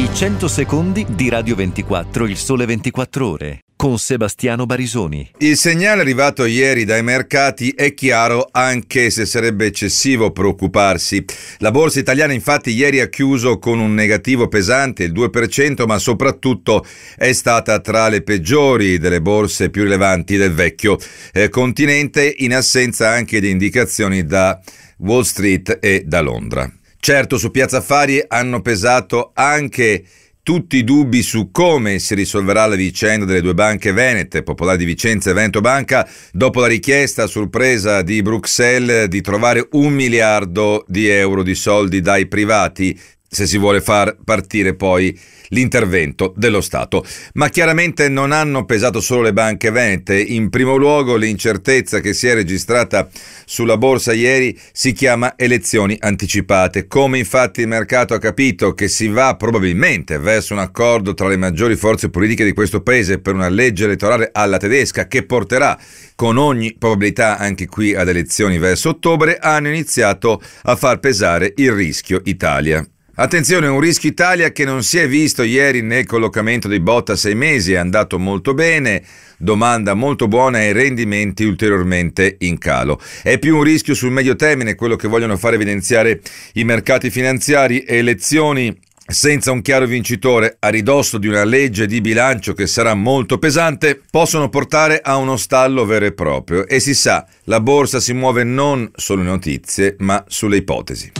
I 100 secondi di Radio 24, il sole 24 ore, con Sebastiano Barisoni. Il segnale arrivato ieri dai mercati è chiaro anche se sarebbe eccessivo preoccuparsi. La borsa italiana infatti ieri ha chiuso con un negativo pesante, il 2%, ma soprattutto è stata tra le peggiori delle borse più rilevanti del vecchio eh, continente in assenza anche di indicazioni da Wall Street e da Londra. Certo, su Piazza Affari hanno pesato anche tutti i dubbi su come si risolverà la vicenda delle due banche venete, Popolare di Vicenza e Vento Banca, dopo la richiesta a sorpresa di Bruxelles di trovare un miliardo di euro di soldi dai privati se si vuole far partire poi l'intervento dello Stato. Ma chiaramente non hanno pesato solo le banche venete, in primo luogo l'incertezza che si è registrata sulla borsa ieri si chiama elezioni anticipate, come infatti il mercato ha capito che si va probabilmente verso un accordo tra le maggiori forze politiche di questo paese per una legge elettorale alla tedesca che porterà con ogni probabilità anche qui ad elezioni verso ottobre, hanno iniziato a far pesare il rischio Italia. Attenzione, un rischio Italia che non si è visto ieri nel collocamento dei bot a sei mesi, è andato molto bene, domanda molto buona e rendimenti ulteriormente in calo. È più un rischio sul medio termine, quello che vogliono far evidenziare i mercati finanziari, elezioni senza un chiaro vincitore a ridosso di una legge di bilancio che sarà molto pesante, possono portare a uno stallo vero e proprio. E si sa, la borsa si muove non sulle notizie, ma sulle ipotesi.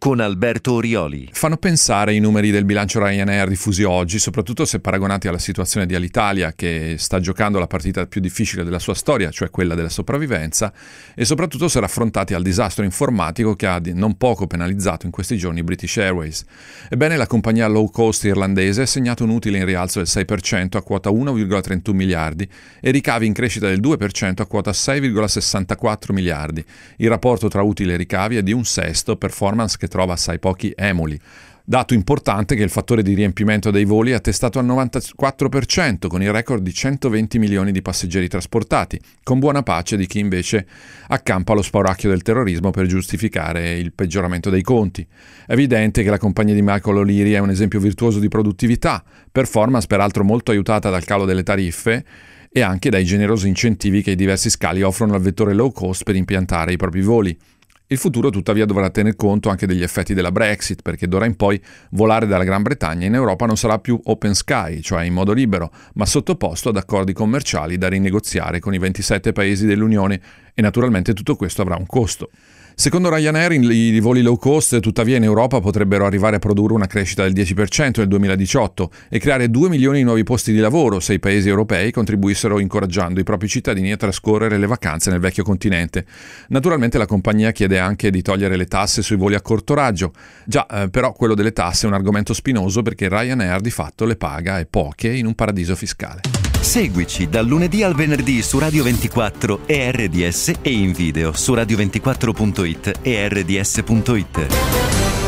con Alberto Orioli. Fanno pensare i numeri del bilancio Ryanair diffusi oggi, soprattutto se paragonati alla situazione di Alitalia che sta giocando la partita più difficile della sua storia, cioè quella della sopravvivenza, e soprattutto se raffrontati al disastro informatico che ha non poco penalizzato in questi giorni British Airways. Ebbene, la compagnia low cost irlandese ha segnato un utile in rialzo del 6% a quota 1,31 miliardi e ricavi in crescita del 2% a quota 6,64 miliardi. Il rapporto tra utile e ricavi è di un sesto, performance che trova assai pochi emuli. Dato importante che il fattore di riempimento dei voli è attestato al 94%, con il record di 120 milioni di passeggeri trasportati, con buona pace di chi invece accampa lo spauracchio del terrorismo per giustificare il peggioramento dei conti. È evidente che la compagnia di Michael O'Leary è un esempio virtuoso di produttività, performance peraltro molto aiutata dal calo delle tariffe e anche dai generosi incentivi che i diversi scali offrono al vettore low cost per impiantare i propri voli. Il futuro tuttavia dovrà tener conto anche degli effetti della Brexit, perché d'ora in poi volare dalla Gran Bretagna in Europa non sarà più open sky, cioè in modo libero, ma sottoposto ad accordi commerciali da rinegoziare con i 27 paesi dell'Unione e naturalmente tutto questo avrà un costo. Secondo Ryanair i voli low cost tuttavia in Europa potrebbero arrivare a produrre una crescita del 10% nel 2018 e creare 2 milioni di nuovi posti di lavoro se i paesi europei contribuissero incoraggiando i propri cittadini a trascorrere le vacanze nel vecchio continente. Naturalmente la compagnia chiede anche di togliere le tasse sui voli a corto raggio. Già, eh, però quello delle tasse è un argomento spinoso perché Ryanair di fatto le paga e poche in un paradiso fiscale. Seguici dal lunedì al venerdì su Radio 24 e RDS e in video su radio24.it e rds.it.